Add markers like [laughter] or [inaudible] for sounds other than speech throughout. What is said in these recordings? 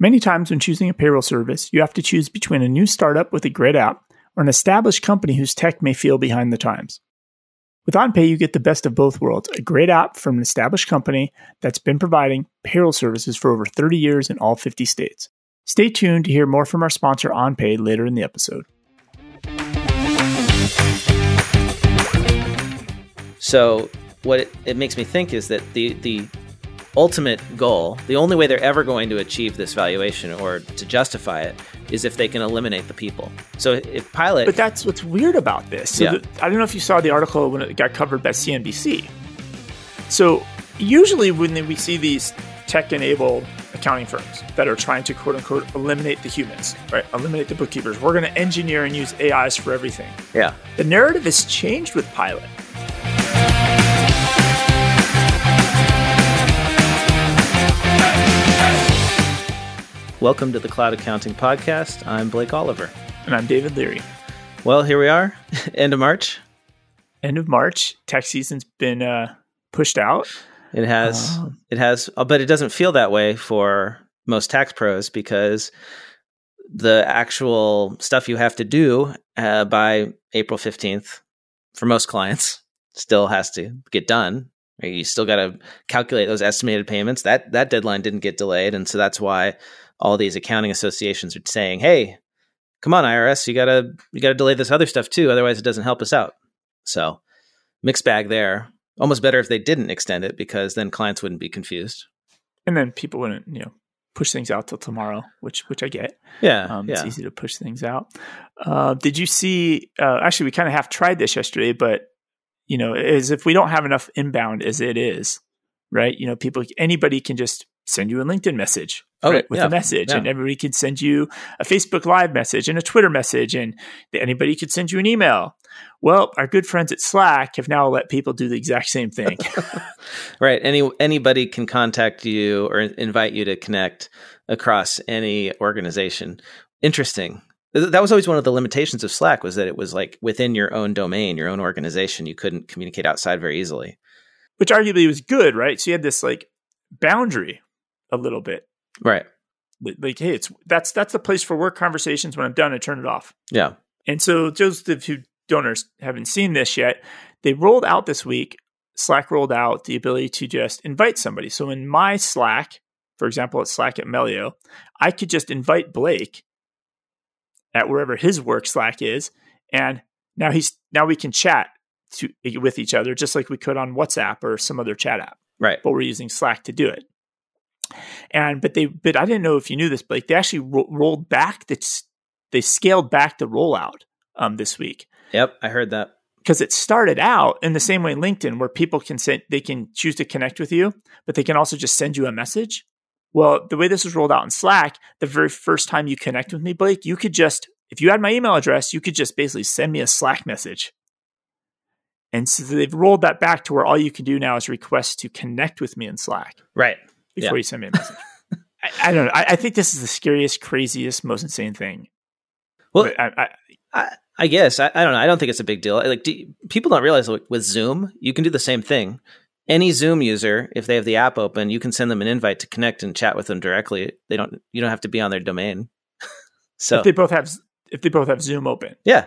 Many times when choosing a payroll service, you have to choose between a new startup with a great app or an established company whose tech may feel behind the times. With OnPay, you get the best of both worlds a great app from an established company that's been providing payroll services for over 30 years in all 50 states. Stay tuned to hear more from our sponsor, OnPay, later in the episode. So, what it, it makes me think is that the, the ultimate goal, the only way they're ever going to achieve this valuation or to justify it is if they can eliminate the people. So if Pilot, but that's what's weird about this. So Yeah. the, I don't know if you saw the article when it got covered by CNBC. So usually when we see these tech-enabled accounting firms that are trying to quote unquote eliminate the humans, right? Eliminate the bookkeepers. We're going to engineer and use AIs for everything. yeah, The narrative has changed with Pilot. Welcome to the Cloud Accounting Podcast. I'm Blake Oliver. And I'm David Leary. Well, here we are, [laughs] end of March. End of March, tax season's been uh, pushed out. It has, Oh. it has, uh, but it doesn't feel that way for most tax pros because the actual stuff you have to do uh, by April 15th for most clients still has to get done. You still got to calculate those estimated payments. That that deadline didn't get delayed, and so that's why all these accounting associations are saying, "Hey, come on, IRS, you gotta you gotta delay this other stuff too, otherwise it doesn't help us out." So mixed bag there. Almost better if they didn't extend it because then clients wouldn't be confused. And then people wouldn't, you know, push things out till tomorrow, which which I get. Yeah, Um, yeah. It's easy to push things out. Uh, did you see? Uh, actually, we kind of half tried this yesterday, but you know, as if we don't have enough inbound as it is, right? You know, people, anybody can just send you a LinkedIn message Oh, right, with yeah, a message, yeah. and everybody can send you a Facebook Live message and a Twitter message, and anybody could send you an email. Well, our good friends at Slack have now let people do the exact same thing. [laughs] [laughs] Right. Any anybody can contact you or invite you to connect across any organization. Interesting. That was always one of the limitations of Slack was that it was like within your own domain, your own organization. You couldn't communicate outside very easily. which arguably was good, right? So you had this like boundary a little bit. Right. Like, hey, it's that's that's the place for work conversations. When I'm done, I turn it off. Yeah. And so those of who donors haven't seen this yet, they rolled out this week. Slack rolled out the ability to just invite somebody. So in my Slack, for example, at Slack at Melio, I could just invite Blake at wherever his work Slack is, and now he's now we can chat to, with each other just like we could on WhatsApp or some other chat app Right. but we're using Slack to do it. And but they but I didn't know if you knew this, Blake. They actually ro- rolled back the they scaled back the rollout um, this week Yep. I heard that. because it started out in the same way LinkedIn, where people can send they can choose to connect with you, but they can also just send you a message. Well, the way this was rolled out in Slack, the very first time you connect with me, Blake, you could just if you had my email address, you could just basically send me a Slack message. And so they've rolled that back to where all you can do now is request to connect with me in Slack Right. Before Yeah. you send me a message. I, I don't know. I, I think this is the scariest, craziest, most insane thing. Well, I, I, I, I guess I, I don't know. I don't think it's a big deal. Like do, people don't realize like, with Zoom, you can do the same thing. Any Zoom user, if they have the app open, you can send them an invite to connect and chat with them directly. They don't. You don't have to be on their domain. [laughs] so if they both have if they both have Zoom open, yeah,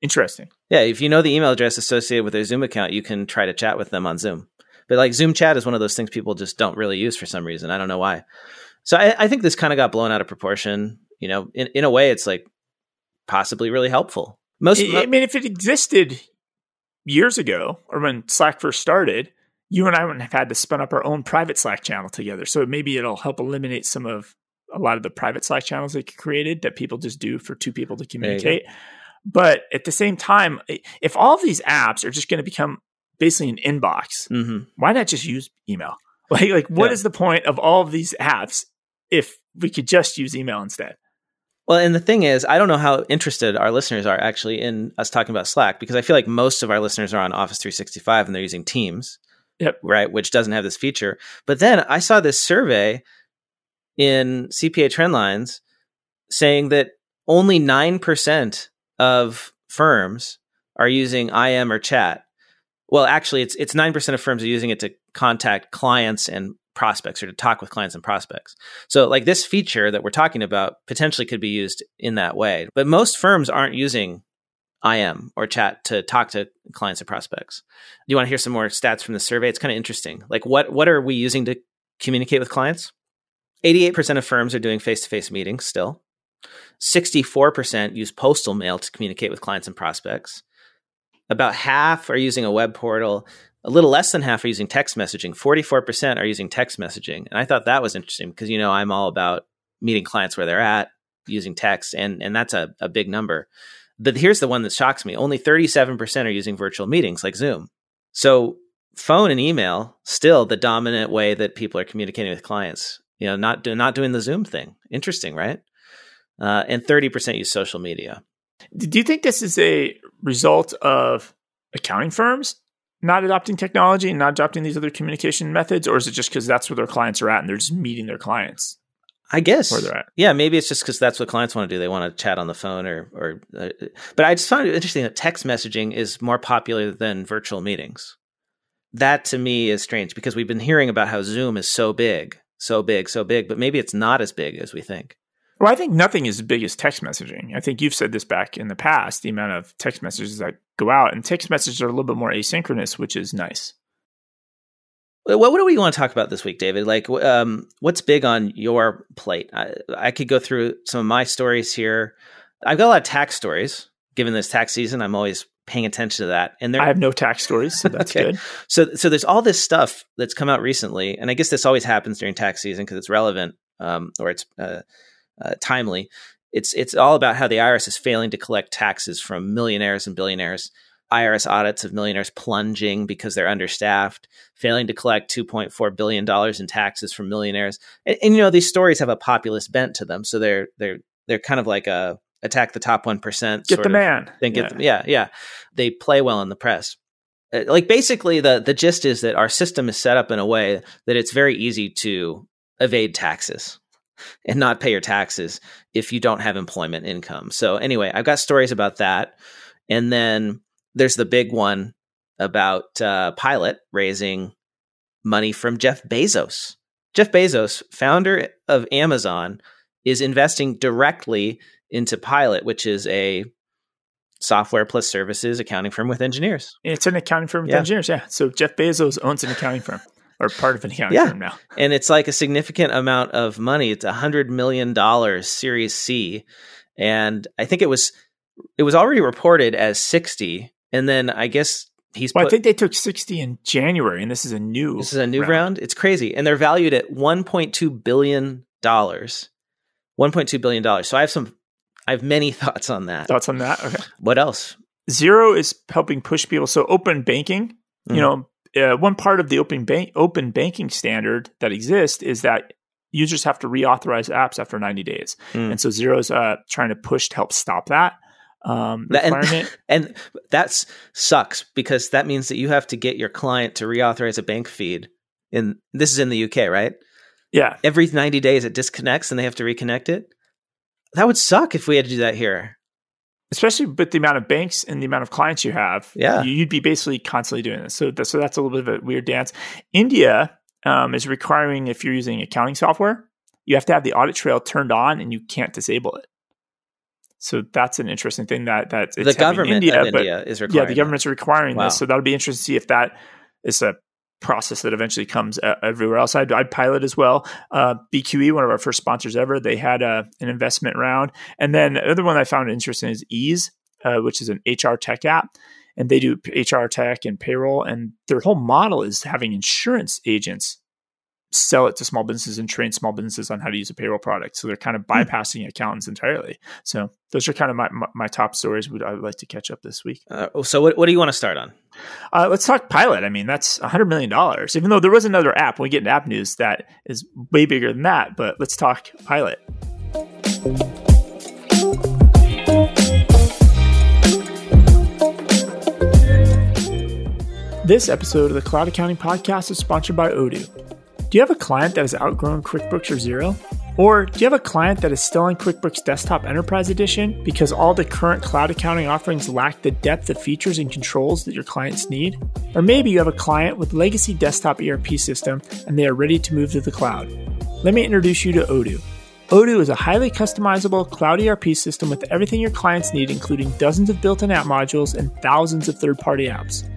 interesting. yeah. If you know the email address associated with their Zoom account, you can try to chat with them on Zoom. But like Zoom chat is one of those things people just don't really use for some reason. I don't know why. So I, I think this kind of got blown out of proportion. You know, in in a way, it's like possibly really helpful. Most I, I mean, if it existed years ago or when Slack first started, you and I wouldn't have had to spin up our own private Slack channel together. So maybe it'll help eliminate some of a lot of the private Slack channels that get created that people just do for two people to communicate. But at the same time, if all these apps are just going to become basically an inbox, Mhm. why not just use email? [laughs] Like, like what Yeah. is the point of all of these apps if we could just use email instead? Well, and the thing is, I don't know how interested our listeners are actually in us talking about Slack because I feel like most of our listeners are on Office 365 and they're using Teams, Yep. right, which doesn't have this feature. But then I saw this survey in CPA Trendlines saying that only 9% of firms are using IM or chat. Well, actually, it's it's 9% of firms are using it to contact clients and prospects or to talk with clients and prospects. So, like this feature that we're talking about potentially could be used in that way. But most firms aren't using IM or chat to talk to clients and prospects. Do you want to hear some more stats from the survey? It's kind of interesting. Like, what what are we using to communicate with clients? 88% of firms are doing face to face meetings still. 64% use postal mail to communicate with clients and prospects. About half are using a web portal. A little less than half are using text messaging. 44% are using text messaging. And I thought that was interesting because, you know, I'm all about meeting clients where they're at using text, and, and that's a, a big number. But here's the one that shocks me only 37% are using virtual meetings like Zoom. So, phone and email still the dominant way that people are communicating with clients. You know, not do, not doing the Zoom thing. Interesting, right? Uh, and 30% use social media. Do you think this is a result of accounting firms not adopting technology and not adopting these other communication methods, or is it just because that's where their clients are at and they're just meeting their clients? I guess where they're at. Yeah, maybe it's just because that's what clients want to do. They want to chat on the phone or, or. Uh, but I just find it interesting that text messaging is more popular than virtual meetings. That to me is strange because we've been hearing about how Zoom is so big, so big, so big, but maybe it's not as big as we think. Well, I think nothing is as big as text messaging. I think you've said this back in the past, the amount of text messages that go out, and text messages are a little bit more asynchronous, which is nice. What, what do we want to talk about this week, David? Like, um, what's big on your plate? I, I could go through some of my stories here. I've got a lot of tax stories. Given this tax season, I'm always paying attention to that. And I have no tax stories, so that's [laughs] okay. good. So, so there's all this stuff that's come out recently, and I guess this always happens during tax season because it's relevant um, or it's uh, uh, timely. It's it's all about how the IRS is failing to collect taxes from millionaires and billionaires. IRS audits of millionaires plunging because they're understaffed, failing to collect $2.4 billion in taxes from millionaires. And, and, you know, these stories have a populist bent to them. So they're, they're, they're kind of like a attack the top 1%. Get the man. Then get yeah. Them, yeah. Yeah. They play well in the press. Uh, like basically the, the gist is that our system is set up in a way that it's very easy to evade taxes and not pay your taxes if you don't have employment income. So anyway, I've got stories about that. And then there's the big one about uh, Pilot raising money from Jeff Bezos. Jeff Bezos, founder of Amazon, is investing directly into Pilot, which is a software plus services accounting firm with engineers. It's an accounting firm with yeah. engineers, yeah. So Jeff Bezos owns an accounting firm or part of an accounting yeah. firm now. And it's like a significant amount of money. It's a hundred million dollars Series C, and I think it was it was already reported as sixty, and then I guess he's. Well, put, I think they took sixty in January, and this is a new. This is a new round. round. It's crazy, and they're valued at one point two billion dollars. One point two billion dollars. So I have some. I have many [laughs] thoughts on that. Thoughts on that? Okay. What else? Xero is helping push people. So open banking. You mm-hmm. know, uh, one part of the open bank open banking standard that exists is that users have to reauthorize apps after 90 days, mm. and so Xero's uh, trying to push to help stop that. Um, requirement. [laughs] And, and that sucks because that means that you have to get your client to reauthorize a bank feed. In this is in the UK, right? Yeah. Every 90 days it disconnects and they have to reconnect it. That would suck if we had to do that here especially with the amount of banks and the amount of clients you have, yeah. you'd be basically constantly doing this. So, that's, so that's a little bit of a weird dance. India um, is requiring if you're using accounting software, you have to have the audit trail turned on and you can't disable it. So that's an interesting thing that that the government India, of India is requiring. Yeah, the government's requiring wow. this. So that'll be interesting to see if that is a process that eventually comes everywhere else. I'd, I'd, pilot as well. Uh, BQE, one of our first sponsors ever, they had a, uh, an investment round. And then the other one I found interesting is Ease, uh, which is an HR tech app. And they do HR tech and payroll. And their whole model is having insurance agents sell it to small businesses and train small businesses on how to use a payroll product. So they're kind of hmm. bypassing accountants entirely. So those are kind of my, my, my top stories would I would like to catch up this week. Uh, so what, what do you want to start on? Uh, let's talk Pilot. I mean, that's $100 million, even though there was another app. When we get into app news, that is way bigger than that. But let's talk Pilot. This episode of the Cloud Accounting Podcast is sponsored by Odoo. Do you have a client that has outgrown QuickBooks or Xero? Or do you have a client that is still on QuickBooks Desktop Enterprise Edition because all the current cloud accounting offerings lack the depth of features and controls that your clients need? Or maybe you have a client with legacy desktop ERP system and they are ready to move to the cloud. Let me introduce you to Odoo. Odoo is a highly customizable cloud ERP system with everything your clients need, including dozens of built in app modules and thousands of third party apps.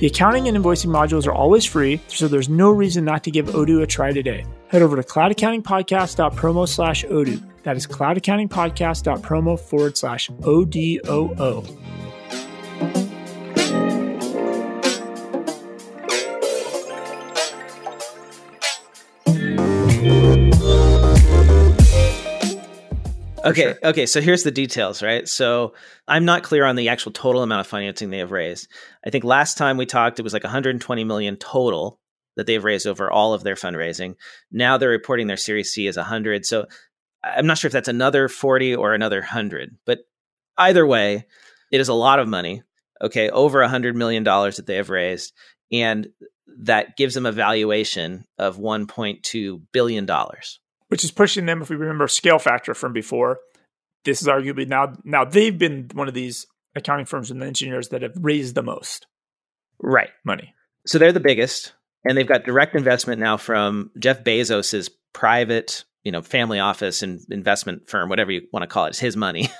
The accounting and invoicing modules are always free, so there's no reason not to give Odoo a try today. Head over to cloudaccountingpodcast.promo slash Odoo. That is cloudaccountingpodcast.promo forward slash O-D-O-O. Okay, sure. okay. So here's the details, right? So I'm not clear on the actual total amount of financing they have raised. I think last time we talked, it was like 120 million total that they've raised over all of their fundraising. Now they're reporting their Series C is 100. So I'm not sure if that's another 40 or another 100, but either way, it is a lot of money. Okay, over 100 million dollars that they have raised, and that gives them a valuation of 1.2 billion dollars which is pushing them. If we remember scale factor from before, this is arguably now now they've been one of these accounting firms and engineers that have raised the most right money. So they're the biggest, and they've got direct investment now from Jeff Bezos's private, you know, family office and investment firm, whatever you want to call it. It's his money. [laughs]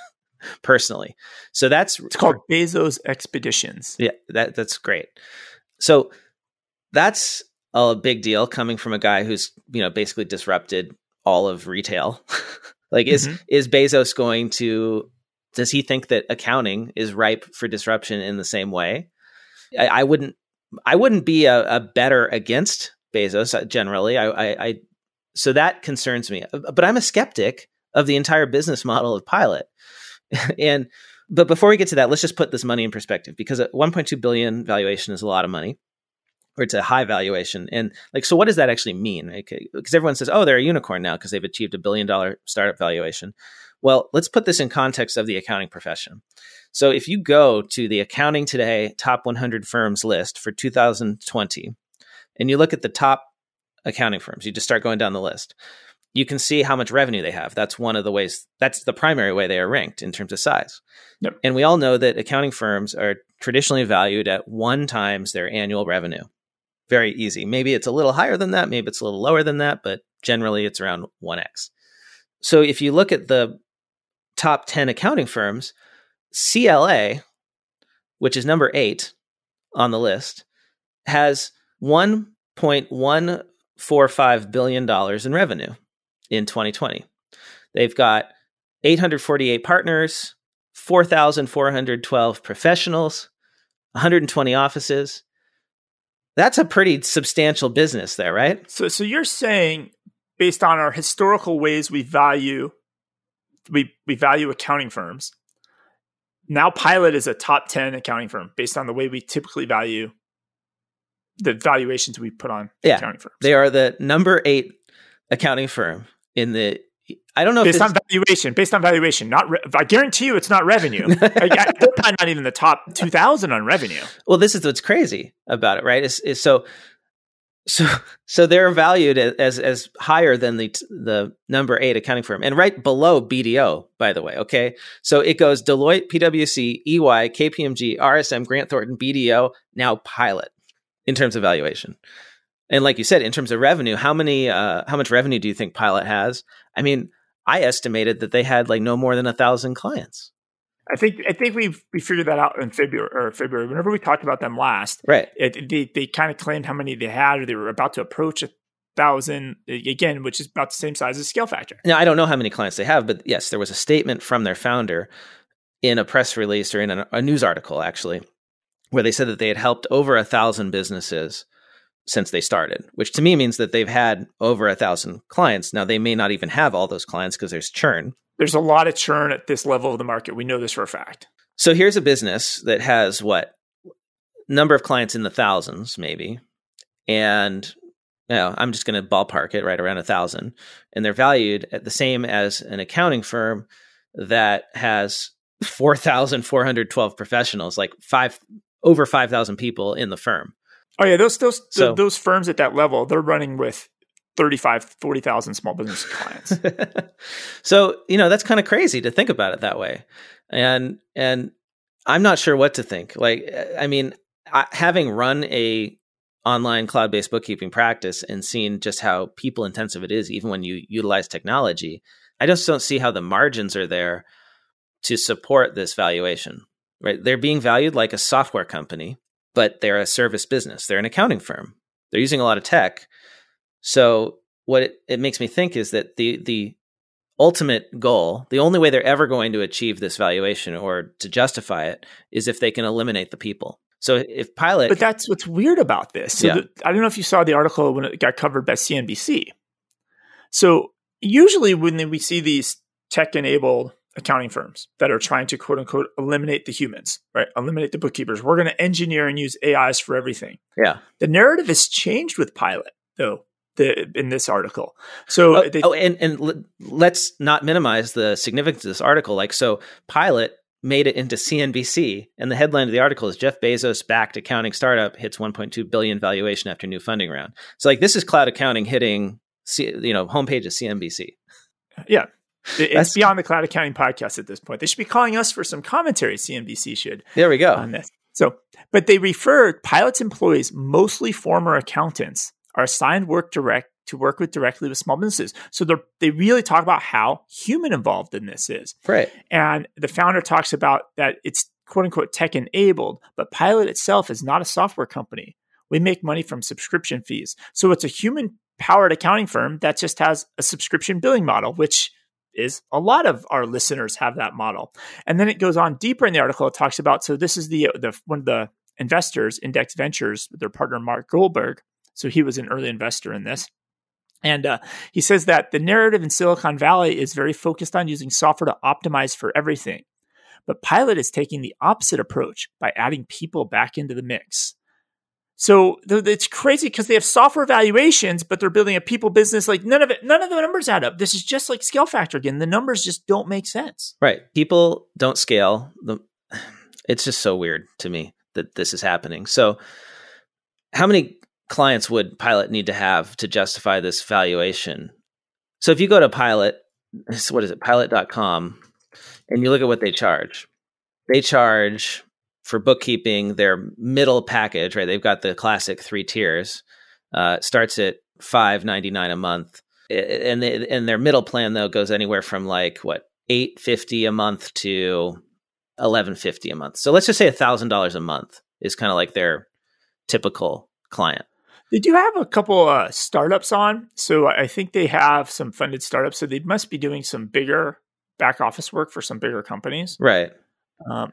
personally. So that's it's called Bezos Expeditions. Yeah, that that's great. So that's a big deal coming from a guy who's, you know, basically disrupted all of retail. [laughs] like is mm-hmm. is Bezos going to does he think that accounting is ripe for disruption in the same way? I, I wouldn't I wouldn't be a, a bettor against Bezos uh, generally. I, I, I so that concerns me. Uh, but I'm a skeptic of the entire business model of Pilot. [laughs] and but before we get to that, let's just put this money in perspective because a 1.2 billion valuation is a lot of money or it's a high valuation. And like, so what does that actually mean? Because like, uh, everyone says, oh, they're a unicorn now because they've achieved a billion dollar startup valuation. Well, let's put this in context of the accounting profession. So if you go to the Accounting Today top 100 firms list for 2020, and you look at the top accounting firms, you just start going down the list. You can see how much revenue they have. That's one of the ways, that's the primary way they are ranked in terms of size. Yep. And we all know that accounting firms are traditionally valued at one times their annual revenue very easy. Maybe it's a little higher than that, maybe it's a little lower than that, but generally it's around 1x. So if you look at the top 10 accounting firms, CLA, which is number 8 on the list, has 1.145 billion dollars in revenue in 2020. They've got 848 partners, 4,412 professionals, 120 offices, that's a pretty substantial business there, right? So so you're saying based on our historical ways we value we we value accounting firms. Now Pilot is a top 10 accounting firm based on the way we typically value the valuations we put on yeah, accounting firms. They are the number 8 accounting firm in the I don't know. Based on valuation, based on valuation, not. Re- I guarantee you, it's not revenue. [laughs] I, I, not even the top two thousand on revenue. Well, this is what's crazy about it, right? Is, is so, so, so they're valued as as higher than the the number eight accounting firm, and right below BDO, by the way. Okay, so it goes Deloitte, PwC, EY, KPMG, RSM, Grant Thornton, BDO, now Pilot in terms of valuation. And like you said, in terms of revenue, how many, uh, how much revenue do you think Pilot has? I mean, I estimated that they had like no more than a thousand clients. I think I think we we figured that out in February or February. Whenever we talked about them last, right? It, they they kind of claimed how many they had, or they were about to approach a thousand again, which is about the same size as Scale Factor. Now I don't know how many clients they have, but yes, there was a statement from their founder in a press release or in a, a news article actually, where they said that they had helped over a thousand businesses since they started, which to me means that they've had over a thousand clients. Now they may not even have all those clients because there's churn. There's a lot of churn at this level of the market. We know this for a fact. So here's a business that has what number of clients in the thousands, maybe, and you know, I'm just going to ballpark it right around a thousand, and they're valued at the same as an accounting firm that has four thousand four hundred twelve professionals, like five over five thousand people in the firm. Oh yeah, those those so, those firms at that level, they're running with 35, 40,000 small business clients. [laughs] so, you know, that's kind of crazy to think about it that way. And, and I'm not sure what to think. Like, uh, I mean, I, having run a online cloud-based bookkeeping practice and seen just how people intensive it is, even when you utilize technology, I just don't see how the margins are there to support this valuation. Right? They're being valued like a software company, but they're a service business. They're an accounting firm. They're using a lot of tech. So what it, it makes me think is that the the ultimate goal, the only way they're ever going to achieve this valuation or to justify it is if they can eliminate the people. So if Pilot, but that's what's weird about this. So yeah. the, I don't know if you saw the article when it got covered by CNBC. So usually when we see these tech-enabled accounting firms that are trying to quote unquote eliminate the humans, right? Eliminate the bookkeepers. We're going to engineer and use AIs for everything. Yeah. The narrative has changed with Pilot, though. The, in this article, so oh, they, oh and and let's not minimize the significance of this article. Like, so Pilot made it into CNBC, and the headline of the article is Jeff Bezos backed accounting startup hits 1.2 billion valuation after new funding round. So, like, this is cloud accounting hitting, C, you know, homepage of CNBC. Yeah, it's That's, beyond the cloud accounting podcast at this point. They should be calling us for some commentary. CNBC should. There we go on this. So, but they refer pilots employees, mostly former accountants, are assigned work direct to work with directly with small businesses. So they they really talk about how human involved in this is. Right. And the founder talks about that it's quote unquote tech enabled, but Pilot itself is not a software company. We make money from subscription fees. So it's a human powered accounting firm that just has a subscription billing model, which is a lot of our listeners have that model. And then it goes on deeper in the article. It talks about so this is the the one of the investors, Index Ventures, their partner Mark Goldberg. So he was an early investor in this. And uh, he says that the narrative in Silicon Valley is very focused on using software to optimize for everything. But Pilot is taking the opposite approach by adding people back into the mix. So it's crazy because they have software valuations, but they're building a people business. Like none of it, none of the numbers add up. This is just like scale factor again. The numbers just don't make sense. Right. People don't scale. The, it's just so weird to me that this is happening. So, how many clients would Pilot need to have to justify this valuation? So if you go to Pilot, what is it, pilot.com, and you look at what they charge, they charge for bookkeeping their middle package, right? They've got the classic three tiers. Uh, starts at five ninety nine a month, and they, and their middle plan though goes anywhere from like what eight fifty a month to eleven fifty a month. So let's just say a thousand dollars a month is kind of like their typical client. They do have a couple uh, startups on, so I think they have some funded startups. So they must be doing some bigger back office work for some bigger companies, right? Um,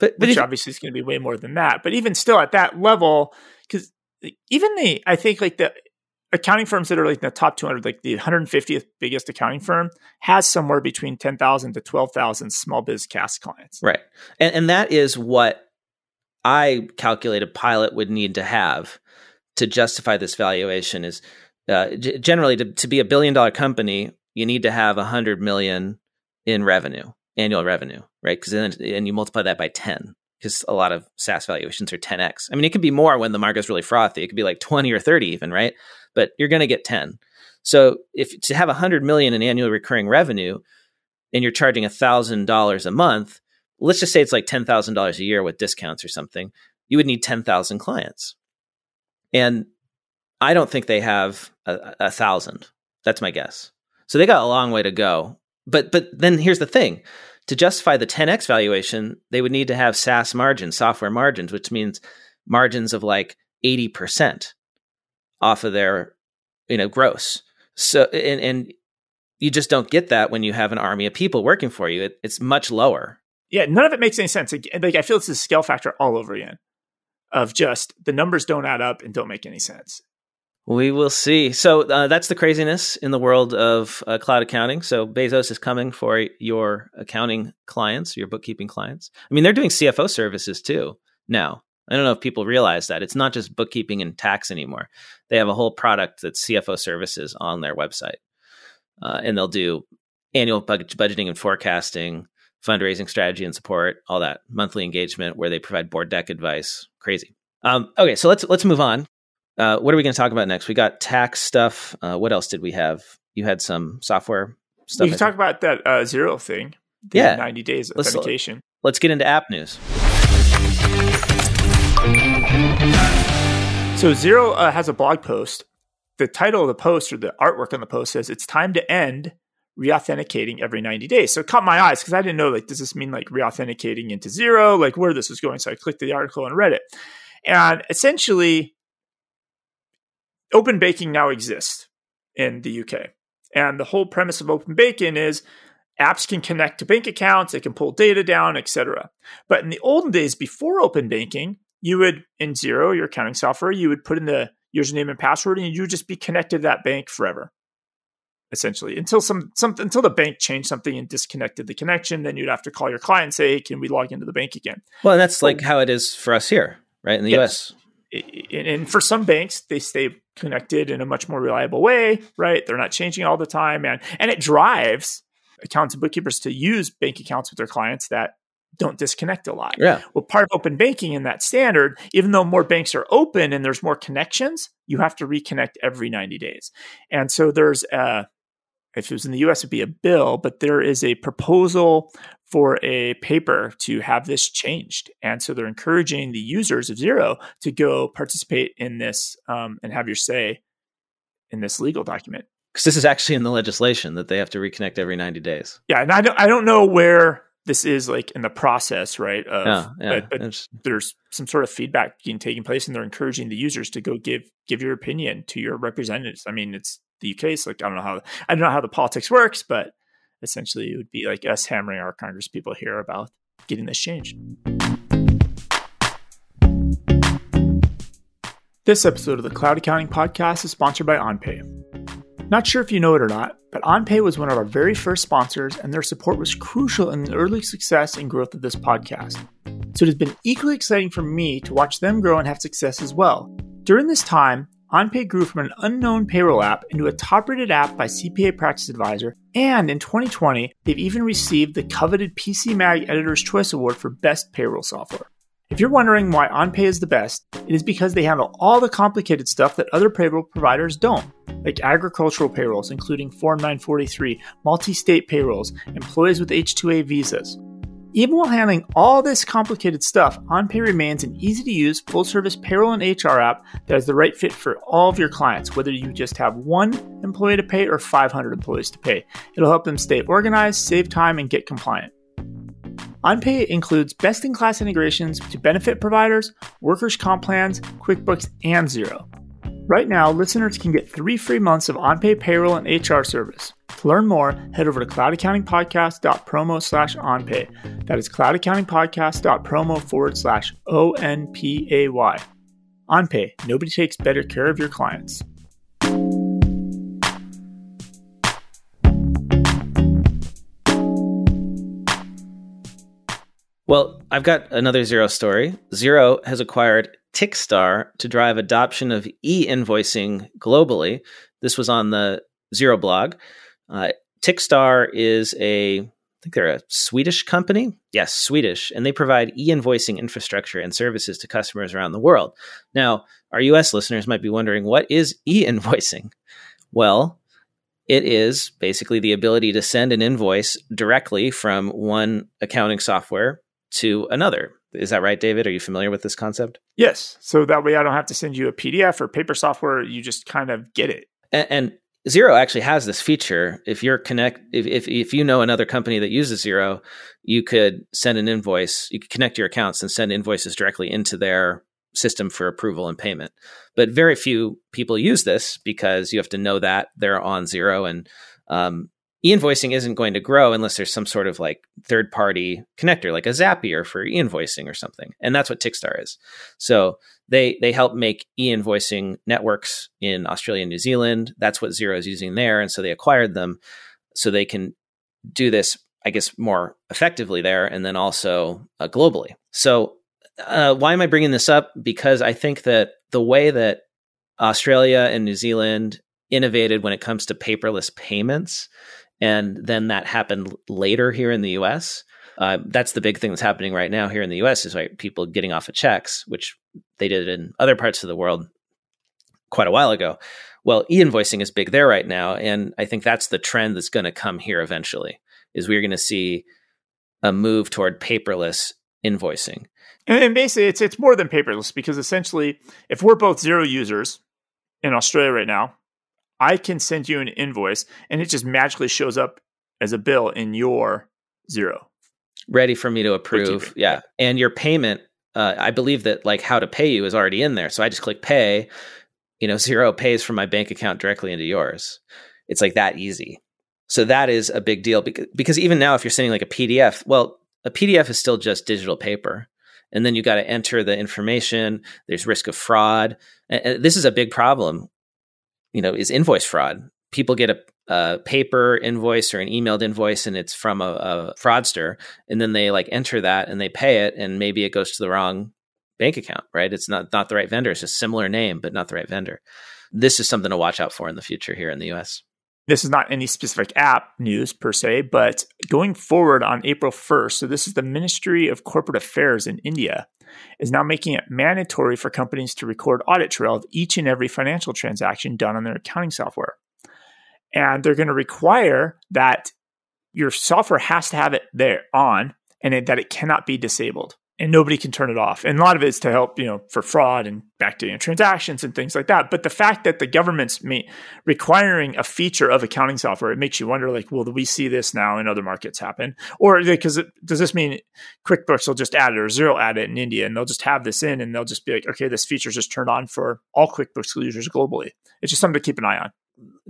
but, but which if, obviously is going to be way more than that. But even still, at that level, because even the I think like the accounting firms that are like in the top 200, like the 150th biggest accounting firm, has somewhere between 10,000 to 12,000 small biz CAS clients. Right, and and that is what I calculate a Pilot would need to have to justify this valuation is uh, g- generally to, to be a billion dollar company, you need to have a hundred million in revenue, annual revenue, right? Because then and you multiply that by ten because a lot of SaaS valuations are 10x. I mean, it could be more when the market is really frothy. It could be like 20 or 30 even, right? But you're going to get 10. So if to have 100 million in annual recurring revenue and you're charging $1,000 a month, let's just say it's like $10,000 a year with discounts or something, you would need 10,000 clients. And I don't think they have a, a thousand. That's my guess. So they got a long way to go. But but then here's the thing. To justify the 10x valuation, they would need to have SaaS margins, software margins, which means margins of like 80% off of their, you know, gross. So and and you just don't get that when you have an army of people working for you. It, it's much lower. Yeah, none of it makes any sense. Like, I feel it's a scale factor all over again of just the numbers don't add up and don't make any sense. We will see. So uh, that's the craziness in the world of uh, cloud accounting. So Bezos is coming for your accounting clients, your bookkeeping clients. I mean, they're doing CFO services too now. I don't know if people realize that it's not just bookkeeping and tax anymore. They have a whole product that's CFO services on their website, uh, and they'll do annual budgeting and forecasting, fundraising strategy and support, all that monthly engagement where they provide board deck advice. Crazy. Um, okay, so let's let's move on. Uh, what are we going to talk about next? We got tax stuff. Uh, what else did we have? You had some software stuff. We can talk about that uh, Xero thing. yeah, ninety days let's, authentication. Let's get into app news. So Xero uh, has a blog post. The title of the post or the artwork on the post says it's time to end reauthenticating every 90 days. So it caught my eyes because I didn't know like does this mean like reauthenticating into Xero, like where this was going. So I clicked the article and read it. And essentially open banking now exists in the UK. And the whole premise of open banking is apps can connect to bank accounts, they can pull data down, etc. But in the olden days before open banking, you would in Xero your accounting software, you would put in the username and password and you would just be connected to that bank forever. Essentially, until some, some until the bank changed something and disconnected the connection, then you'd have to call your client and say, hey, "Can we log into the bank again?" Well, and that's like how it is for us here, right in the yes. US. And for some banks, they stay connected in a much more reliable way, right? They're not changing all the time, and and it drives accountants and bookkeepers to use bank accounts with their clients that don't disconnect a lot. Yeah. Well, part of open banking in that standard, even though more banks are open and there's more connections, you have to reconnect every 90 days. And so there's a, if it was in the US, it'd be a bill, but there is a proposal for a paper to have this changed. And so they're encouraging the users of Xero to go participate in this um, and have your say in this legal document. Because this is actually in the legislation that they have to reconnect every 90 days. Yeah. And I don't, I don't know where this is like in the process, right? Of, yeah, yeah. But, but there's some sort of feedback being taking place, and they're encouraging the users to go give give your opinion to your representatives. I mean, it's the UK, so like I don't know how I don't know how the politics works, but essentially it would be like us hammering our Congress people here about getting this changed. This episode of the Cloud Accounting Podcast is sponsored by OnPay. Not sure if you know it or not, but OnPay was one of our very first sponsors, and their support was crucial in the early success and growth of this podcast. So it has been equally exciting for me to watch them grow and have success as well. During this time, OnPay grew from an unknown payroll app into a top rated app by CPA Practice Advisor, and in 2020, they've even received the coveted PC Mag Editor's Choice Award for Best Payroll Software. If you're wondering why OnPay is the best, it is because they handle all the complicated stuff that other payroll providers don't, like agricultural payrolls, including Form 943, multi state payrolls, employees with H2A visas. Even while handling all this complicated stuff, OnPay remains an easy to use, full service payroll and HR app that is the right fit for all of your clients, whether you just have one employee to pay or 500 employees to pay. It'll help them stay organized, save time, and get compliant. OnPay includes best in class integrations to benefit providers, workers' comp plans, QuickBooks, and Xero. Right now, listeners can get three free months of OnPay payroll and HR service. To learn more, head over to cloudaccountingpodcast.promo slash OnPay. That is cloudaccountingpodcast.promo forward slash O N P A Y. OnPay, nobody takes better care of your clients. Well, I've got another Xero story. Xero has acquired Tickstar to drive adoption of e invoicing globally. This was on the Xero blog. Uh, Tickstar is a, I think they're a Swedish company. Yes, Swedish. And they provide e invoicing infrastructure and services to customers around the world. Now, our US listeners might be wondering what is e invoicing? Well, it is basically the ability to send an invoice directly from one accounting software to another. Is that right, David? Are you familiar with this concept? Yes. So that way I don't have to send you a PDF or paper software. You just kind of get it. And, and Xero actually has this feature. If you're connect, if, if, if you know another company that uses Xero, you could send an invoice. You could connect your accounts and send invoices directly into their system for approval and payment. But very few people use this because you have to know that they're on Xero, and um, e-invoicing isn't going to grow unless there's some sort of like third party connector like a zapier for e-invoicing or something and that's what tickstar is. So they they help make e-invoicing networks in australia and new zealand. That's what Xero is using there and so they acquired them so they can do this i guess more effectively there and then also uh, globally. So uh, why am i bringing this up? Because i think that the way that australia and new zealand innovated when it comes to paperless payments and then that happened later here in the U.S. Uh, that's the big thing that's happening right now here in the U.S. is right people getting off of checks, which they did in other parts of the world quite a while ago. Well, e-invoicing is big there right now, and I think that's the trend that's going to come here eventually. Is we're going to see a move toward paperless invoicing. And, and basically, it's it's more than paperless because essentially, if we're both Xero users in Australia right now, I can send you an invoice, and it just magically shows up as a bill in your Xero. ready for me to approve. Yeah, and your payment. Uh, I believe that like how to pay you is already in there, so I just click pay. You know, Xero pays from my bank account directly into yours. It's like that easy. So that is a big deal because, because even now, if you're sending like a PDF, well, a PDF is still just digital paper. And then you got to enter the information. There's risk of fraud. And this is a big problem, you know, is invoice fraud. People get a, a paper invoice or an emailed invoice and it's from a, a fraudster. And then they like enter that and they pay it. And maybe it goes to the wrong bank account, right? It's not, not the right vendor. It's a similar name, but not the right vendor. This is something to watch out for in the future here in the US this is not any specific app news per se, but going forward on April 1st, so this is the Ministry of Corporate Affairs in India, is now making it mandatory for companies to record audit trail of each and every financial transaction done on their accounting software. And they're going to require that your software has to have it there on and it, that it cannot be disabled and nobody can turn it off. And a lot of it is to help, you know, for fraud and back to transactions and things like that. But the fact that the government's may, requiring a feature of accounting software, it makes you wonder, like, well, do we see this now in other markets happen? Or because does this mean QuickBooks will just add it or Xero add it in India and they'll just have this in and they'll just be like, okay, this feature just turned on for all QuickBooks users globally. It's just something to keep an eye on.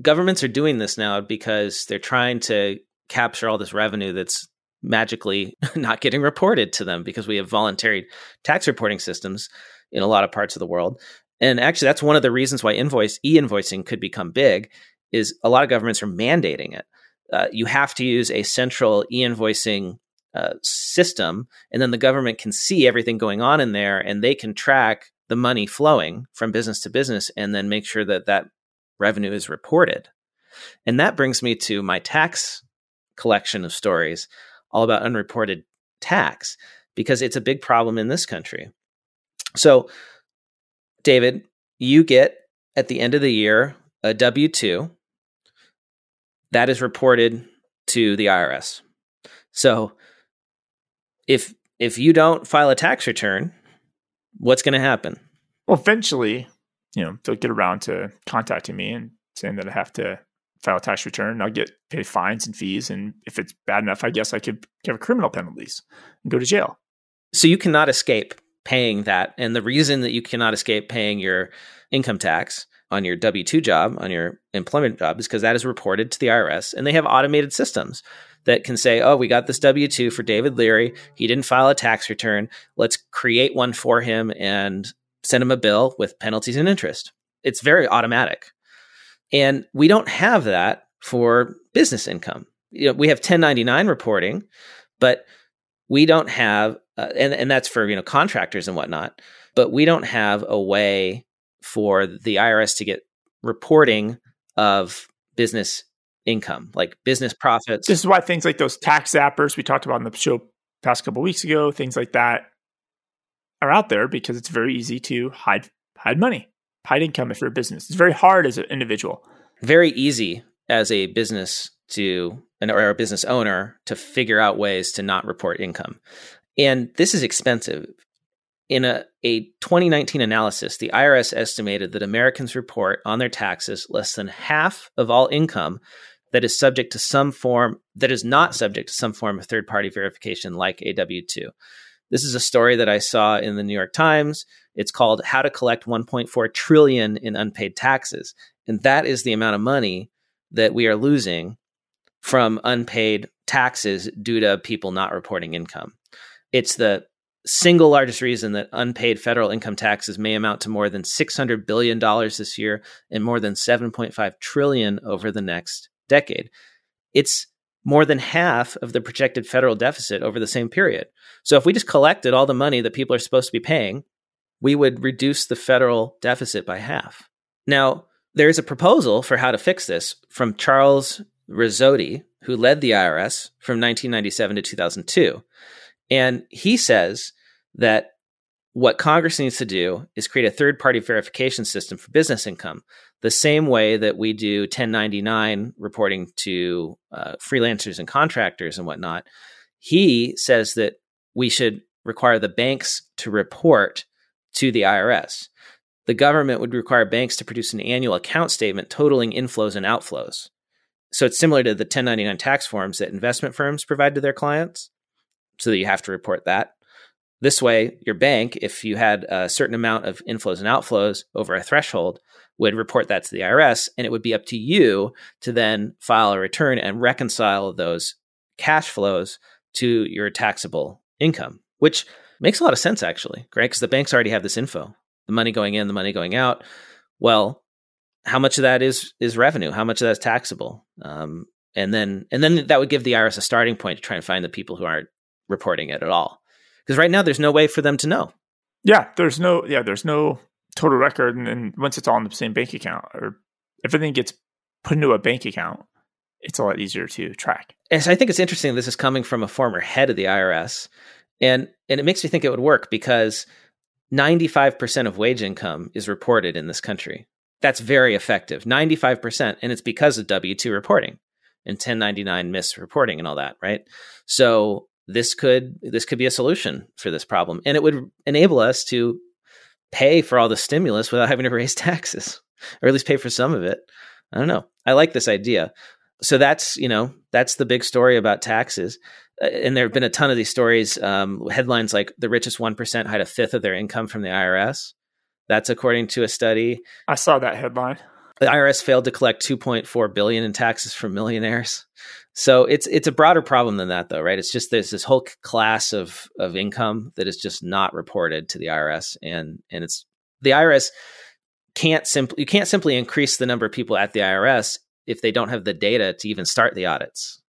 Governments are doing this now because they're trying to capture all this revenue that's magically [laughs] not getting reported to them because we have voluntary tax reporting systems in a lot of parts of the world. And actually, that's one of the reasons why invoice e-invoicing could become big. Is a lot of governments are mandating it. Uh, you have to use a central e-invoicing uh, system, and then the government can see everything going on in there, and they can track the money flowing from business to business, and then make sure that that revenue is reported. And that brings me to my tax collection of stories all about unreported tax because it's a big problem in this country. So, David, you get at the end of the year a W 2 that is reported to the IRS. So, if if you don't file a tax return, what's going to happen? Well, eventually, you know, they'll get around to contacting me and saying that I have to file tax return. I'll get pay fines and fees, and if it's bad enough, I guess I could have criminal penalties and go to jail. So you cannot escape paying that, and the reason that you cannot escape paying your income tax on your W two job, on your employment job, is because that is reported to the IRS, and they have automated systems that can say, "Oh, we got this W two for David Leary. He didn't file a tax return. Let's create one for him and send him a bill with penalties and interest." It's very automatic. And we don't have that for business income. You know, we have 1099 reporting, but we don't have, uh, and, and that's for, you know, contractors and whatnot, but we don't have a way for the IRS to get reporting of business income, like business profits. This is why things like those tax zappers we talked about in the show past couple weeks ago, things like that are out there because it's very easy to hide hide money hide income if you're a business. It's very hard as an individual. Very easy as a business to or a business owner to figure out ways to not report income. And this is expensive. In a, a 2019 analysis, the IRS estimated that Americans report on their taxes less than half of all income that is subject to some form that is not subject to some form of third party verification like a W 2. This is a story that I saw in the New York Times. It's called How to Collect 1.4 trillion in unpaid taxes. And that is the amount of money that we are losing from unpaid taxes due to people not reporting income. It's the single largest reason that unpaid federal income taxes may amount to more than 600 billion dollars this year and more than 7.5 trillion over the next decade. It's more than half of the projected federal deficit over the same period. So if we just collected all the money that people are supposed to be paying, we would reduce the federal deficit by half. Now, there's a proposal for how to fix this from Charles Rossotti, who led the IRS from 1997 to 2002. And he says that what Congress needs to do is create a third party verification system for business income, the same way that we do 1099 reporting to uh, freelancers and contractors and whatnot. He says that we should require the banks to report to the IRS. The government would require banks to produce an annual account statement totaling inflows and outflows. So it's similar to the 1099 tax forms that investment firms provide to their clients, so that you have to report that. This way, your bank, if you had a certain amount of inflows and outflows over a threshold, would report that to the IRS, and it would be up to you to then file a return and reconcile those cash flows to your taxable income, which makes a lot of sense, actually, right? Because the banks already have this info the money going in, the money going out. Well, how much of that is is revenue? How much of that is taxable? Um, and then and then that would give the IRS a starting point to try and find the people who aren't reporting it at all. Because right now there's no way for them to know. Yeah, there's no yeah, there's no total record, and, and once it's all in the same bank account, or everything gets put into a bank account, it's a lot easier to track. And so I think it's interesting. This is coming from a former head of the IRS, and and it makes me think it would work because 95% of wage income is reported in this country. That's very effective. 95%. And it's because of W 2 reporting and 1099 misreporting and all that, right? So this could this could be a solution for this problem. And it would enable us to pay for all the stimulus without having to raise [laughs] taxes, or at least pay for some of it. I don't know. I like this idea. So that's, you know, that's the big story about taxes. Uh, and there have been a ton of these stories. Um, headlines like the richest 1% hide a fifth of their income from the IRS. That's according to a study. I saw that headline. The IRS failed to collect 2.4 billion in taxes from millionaires. So it's it's a broader problem than that, though, right? It's just there's this whole class of of income that is just not reported to the IRS, and and it's the IRS can't simply you can't simply increase the number of people at the IRS if they don't have the data to even start the audits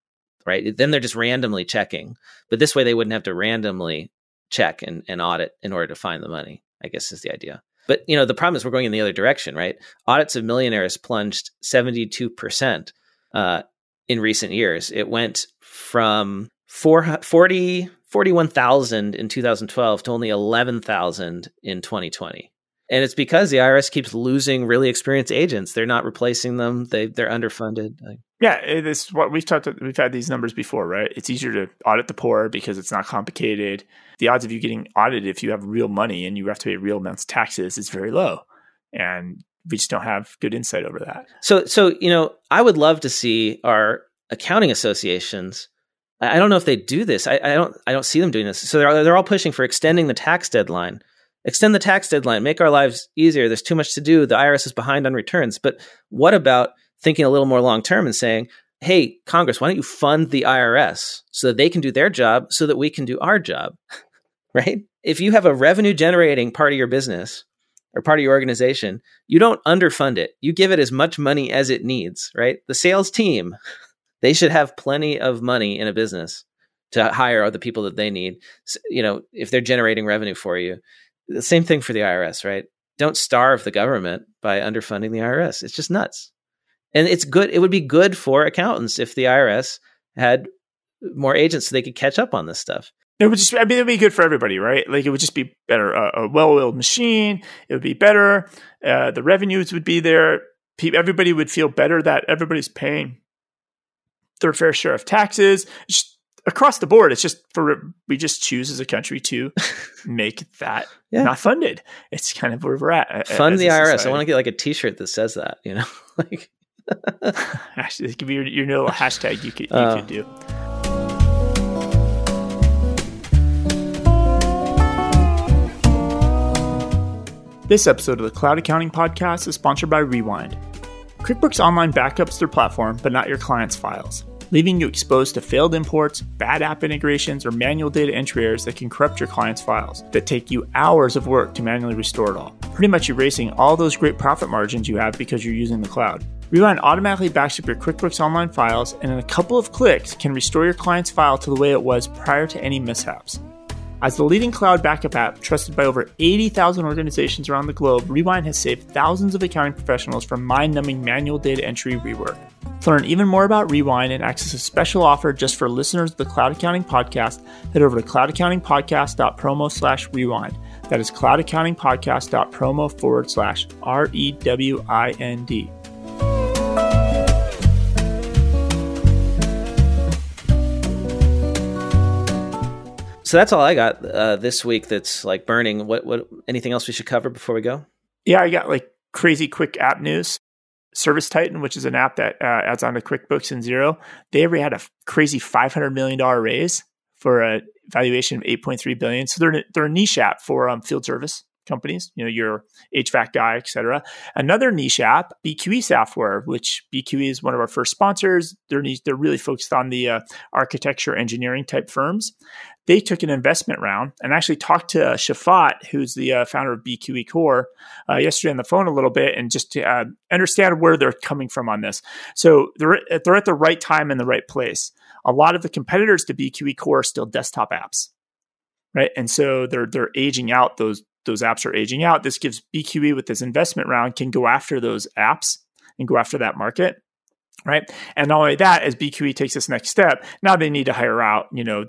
right? Then they're just randomly checking. But this way they wouldn't have to randomly check and, and audit in order to find the money, I guess is the idea. But you know, the problem is we're going in the other direction, right? Audits of millionaires plunged 72% uh, in recent years. It went from 40, 41,000 in 2012 to only 11,000 in 2020 and it's because the IRS keeps losing really experienced agents. They're not replacing them. They they're underfunded. Yeah, it's what we've talked. We've had these numbers before, right? It's easier to audit the poor because it's not complicated. The odds of you getting audited if you have real money and you have to pay real amounts of taxes is very low, and we just don't have good insight over that. So, so you know, I would love to see our accounting associations. I don't know if they do this. I, I don't. I don't see them doing this. So they're they're all pushing for extending the tax deadline Extend the tax deadline, make our lives easier. There's too much to do. The IRS is behind on returns. But what about thinking a little more long term and saying, hey, Congress, why don't you fund the IRS so that they can do their job so that we can do our job? [laughs] right? If you have a revenue generating part of your business or part of your organization, you don't underfund it. You give it as much money as it needs, right? The sales team, [laughs] they should have plenty of money in a business to hire the people that they need. You know, if they're generating revenue for you, the same thing for the IRS, right? Don't starve the government by underfunding the IRS. It's just nuts. And it's good. It would be good for accountants if the IRS had more agents so they could catch up on this stuff. It would just, I mean, it would be good for everybody, right? Like it would just be better. Uh, a well-oiled machine. It would be better. Uh, the revenues would be there. Everybody would feel better that everybody's paying their fair share of taxes. Just across the board, it's just for we just choose as a country to [laughs] make that yeah. not funded. It's kind of where we're at. Fund the IRS. Society. I want to get like a T-shirt that says that. You know, [laughs] like [laughs] actually, it could be your, your little hashtag you could you uh, could do. This episode of the Cloud Accounting Podcast is sponsored by Rewind. QuickBooks Online backups their platform, but not your client's files leaving you exposed to failed imports, bad app integrations, or manual data entry errors that can corrupt your client's files that take you hours of work to manually restore it all. Pretty much erasing all those great profit margins you have because you're using the cloud. Rewind automatically backs up your QuickBooks Online files and in a couple of clicks can restore your client's file to the way it was prior to any mishaps. As the leading cloud backup app trusted by over 80,000 organizations around the globe, Rewind has saved thousands of accounting professionals from mind numbing manual data entry rework. To learn even more about Rewind and access a special offer just for listeners of the Cloud Accounting Podcast, head over to cloudaccountingpodcast.promo slash rewind. That is cloudaccountingpodcast.promo forward slash R E W I N D. So that's all I got uh, this week. That's like burning. What? What? Anything else we should cover before we go? Yeah, I got like crazy quick app news. Service Titan, which is an app that uh, adds on to QuickBooks and Xero, they ever had a crazy five hundred million dollar raise for a valuation of eight point three billion. So they're they're a niche app for um, field service companies, you know, your HVAC guy, etc. Another niche app, BQE Software, which BQE is one of our first sponsors. They're they're really focused on the uh, architecture engineering type firms. They took an investment round and actually talked to uh, Shafat, who's the uh, founder of BQE Core, uh, yesterday on the phone a little bit, and just to uh, understand where they're coming from on this. So they're they're at the right time in the right place. A lot of the competitors to BQE Core are still desktop apps right? And so they're they're aging out those those apps are aging out. This gives BQE with this investment round can go after those apps and go after that market, right? And not only that, as BQE takes this next step, now they need to hire out, you know,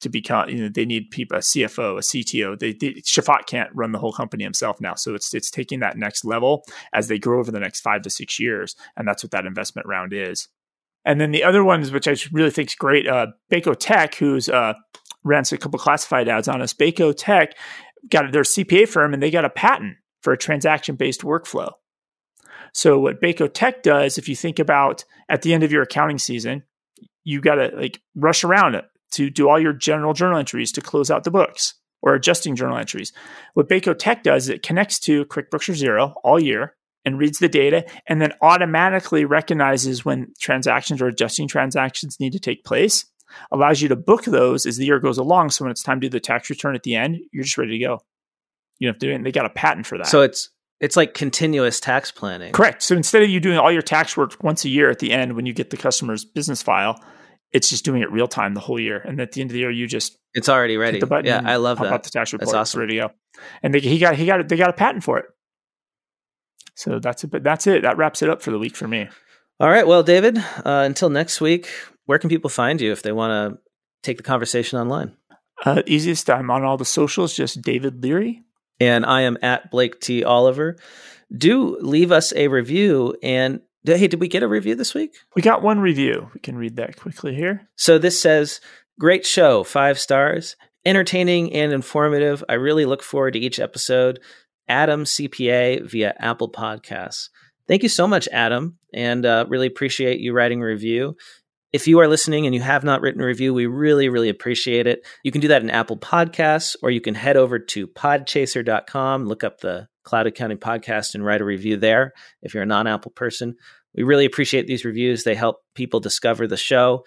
to become, you know, they need people, a CFO, a CTO. They, they Shafat can't run the whole company himself now, so it's it's taking that next level as they grow over the next five to six years, and that's what that investment round is. And then the other ones, which I really think is great, uh, Baco Tech, who's uh, ran a couple classified ads on us. Baco Tech got their CPA firm and they got a patent for a transaction based workflow. So what Baco Tech does, if you think about at the end of your accounting season, you got to like rush around it to do all your general journal entries to close out the books or adjusting journal entries. What Baco Tech does is it connects to QuickBooks or Xero all year and reads the data and then automatically recognizes when transactions or adjusting transactions need to take place allows you to book those as the year goes along. So when it's time to do the tax return at the end, you're just ready to go. You don't have to do it. They got a patent for that. So it's it's like continuous tax planning. Correct. So instead of you doing all your tax work once a year at the end when you get the customer's business file, it's just doing it real time the whole year. And at the end of the year, you just it's already ready. the button. Yeah, I love that. About the tax report, that's awesome. It's ready to go. And they, he got he got they got a patent for it. So that's it. But that's it. That wraps it up for the week for me. All right. Well, David, uh, until next week, where can people find you if they want to take the conversation online? Uh, easiest, I'm on all the socials, just David Leary. And I am at Blake T. Oliver. Do leave us a review. And hey, did we get a review this week? We got one review. We can read that quickly here. So this says, Great show, five stars, entertaining and informative. I really look forward to each episode. Adam CPA via Apple Podcasts. Thank you so much, Adam, and uh, really appreciate you writing a review. If you are listening and you have not written a review, we really, really appreciate it. You can do that in Apple Podcasts, or you can head over to podchaser.com, look up the Cloud Accounting Podcast, and write a review there if you're a non Apple person. We really appreciate these reviews. They help people discover the show.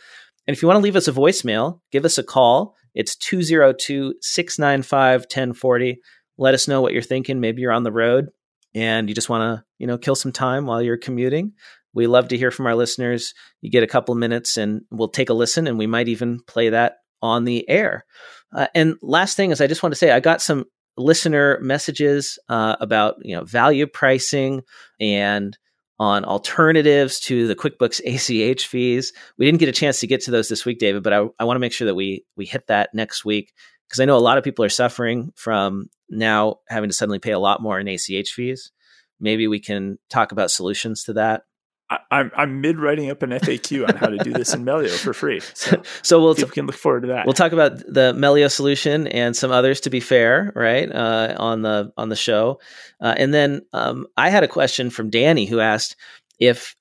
And if you want to leave us a voicemail, give us a call. It's 202 695 1040. Let us know what you're thinking. Maybe you're on the road and you just want to, you know, kill some time while you're commuting. We love to hear from our listeners. You get a couple minutes and we'll take a listen and we might even play that on the air. Uh, and last thing is I just want to say I got some listener messages uh, about, you know, value pricing and on alternatives to the QuickBooks ACH fees. We didn't get a chance to get to those this week, David, but I, I want to make sure that we we hit that next week because I know a lot of people are suffering from now having to suddenly pay a lot more in ACH fees. Maybe we can talk about solutions to that. I, I'm I'm mid writing up an FAQ on how to do this in Melio for free. [laughs] So, so we'll people can look forward to that. We'll talk about the Melio solution and some others. To be fair, right uh, on the on the show, uh, and then um, I had a question from Danny who asked if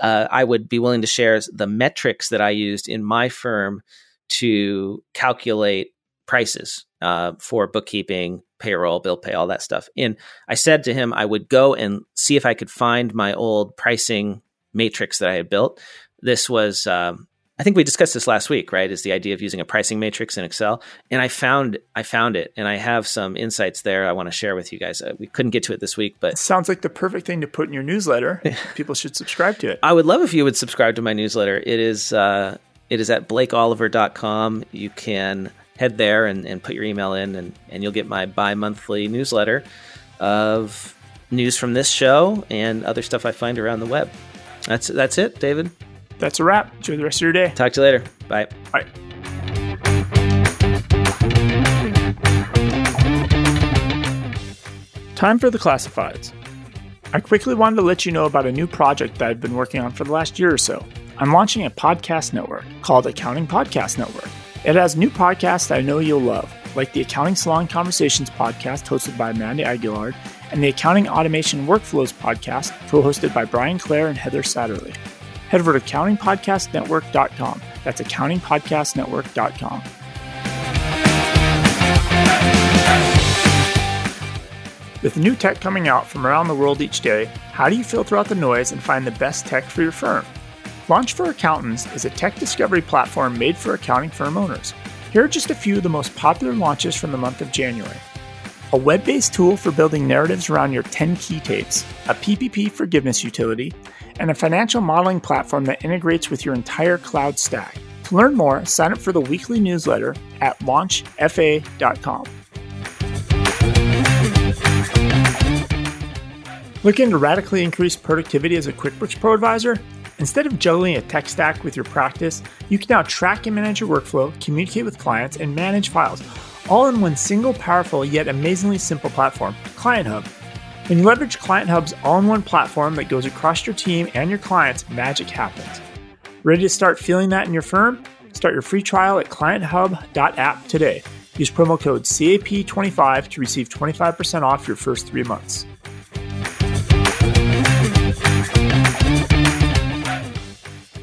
uh, I would be willing to share the metrics that I used in my firm to calculate prices uh, for bookkeeping, payroll, bill pay, all that stuff. And I said to him, I would go and see if I could find my old pricing matrix that I had built. This was, um, I think we discussed this last week, right? Is the idea of using a pricing matrix in Excel, and I found I found it, and I have some insights there I want to share with you guys. Uh, we couldn't get to it this week, but it sounds like the perfect thing to put in your newsletter. [laughs] People should subscribe to it. I would love if you would subscribe to my newsletter. It is uh, it is at blakeoliver.com. You can head there and, and put your email in, and, and you'll get my bi monthly newsletter of news from this show and other stuff I find around the web. That's that's it, David. That's a wrap. Enjoy the rest of your day. Talk to you later. Bye. Bye. Time for the classifieds. I quickly wanted to let you know about a new project that I've been working on for the last year or so. I'm launching a podcast network called Accounting Podcast Network. It has new podcasts that I know you'll love, like the Accounting Salon Conversations podcast hosted by Amanda Aguilar and the Accounting Automation Workflows podcast co hosted by Brian Clare and Heather Satterley. Head over to accountingpodcastnetwork.com. That's accountingpodcastnetwork.com. With new tech coming out from around the world each day, how do you filter out the noise and find the best tech for your firm? Launch for Accountants is a tech discovery platform made for accounting firm owners. Here are just a few of the most popular launches from the month of January. A web based tool for building narratives around your 10 key tapes, a PPP forgiveness utility, and a financial modeling platform that integrates with your entire cloud stack. To learn more, sign up for the weekly newsletter at launchfa.com. Looking to radically increase productivity as a QuickBooks Pro advisor? Instead of juggling a tech stack with your practice, you can now track and manage your workflow, communicate with clients, and manage files, all in one single powerful yet amazingly simple platform, Client Hub. When you leverage Client Hub's all in one platform that goes across your team and your clients, magic happens. Ready to start feeling that in your firm? Start your free trial at clienthub.app today. Use promo code CAP25 to receive 25% off your first three months.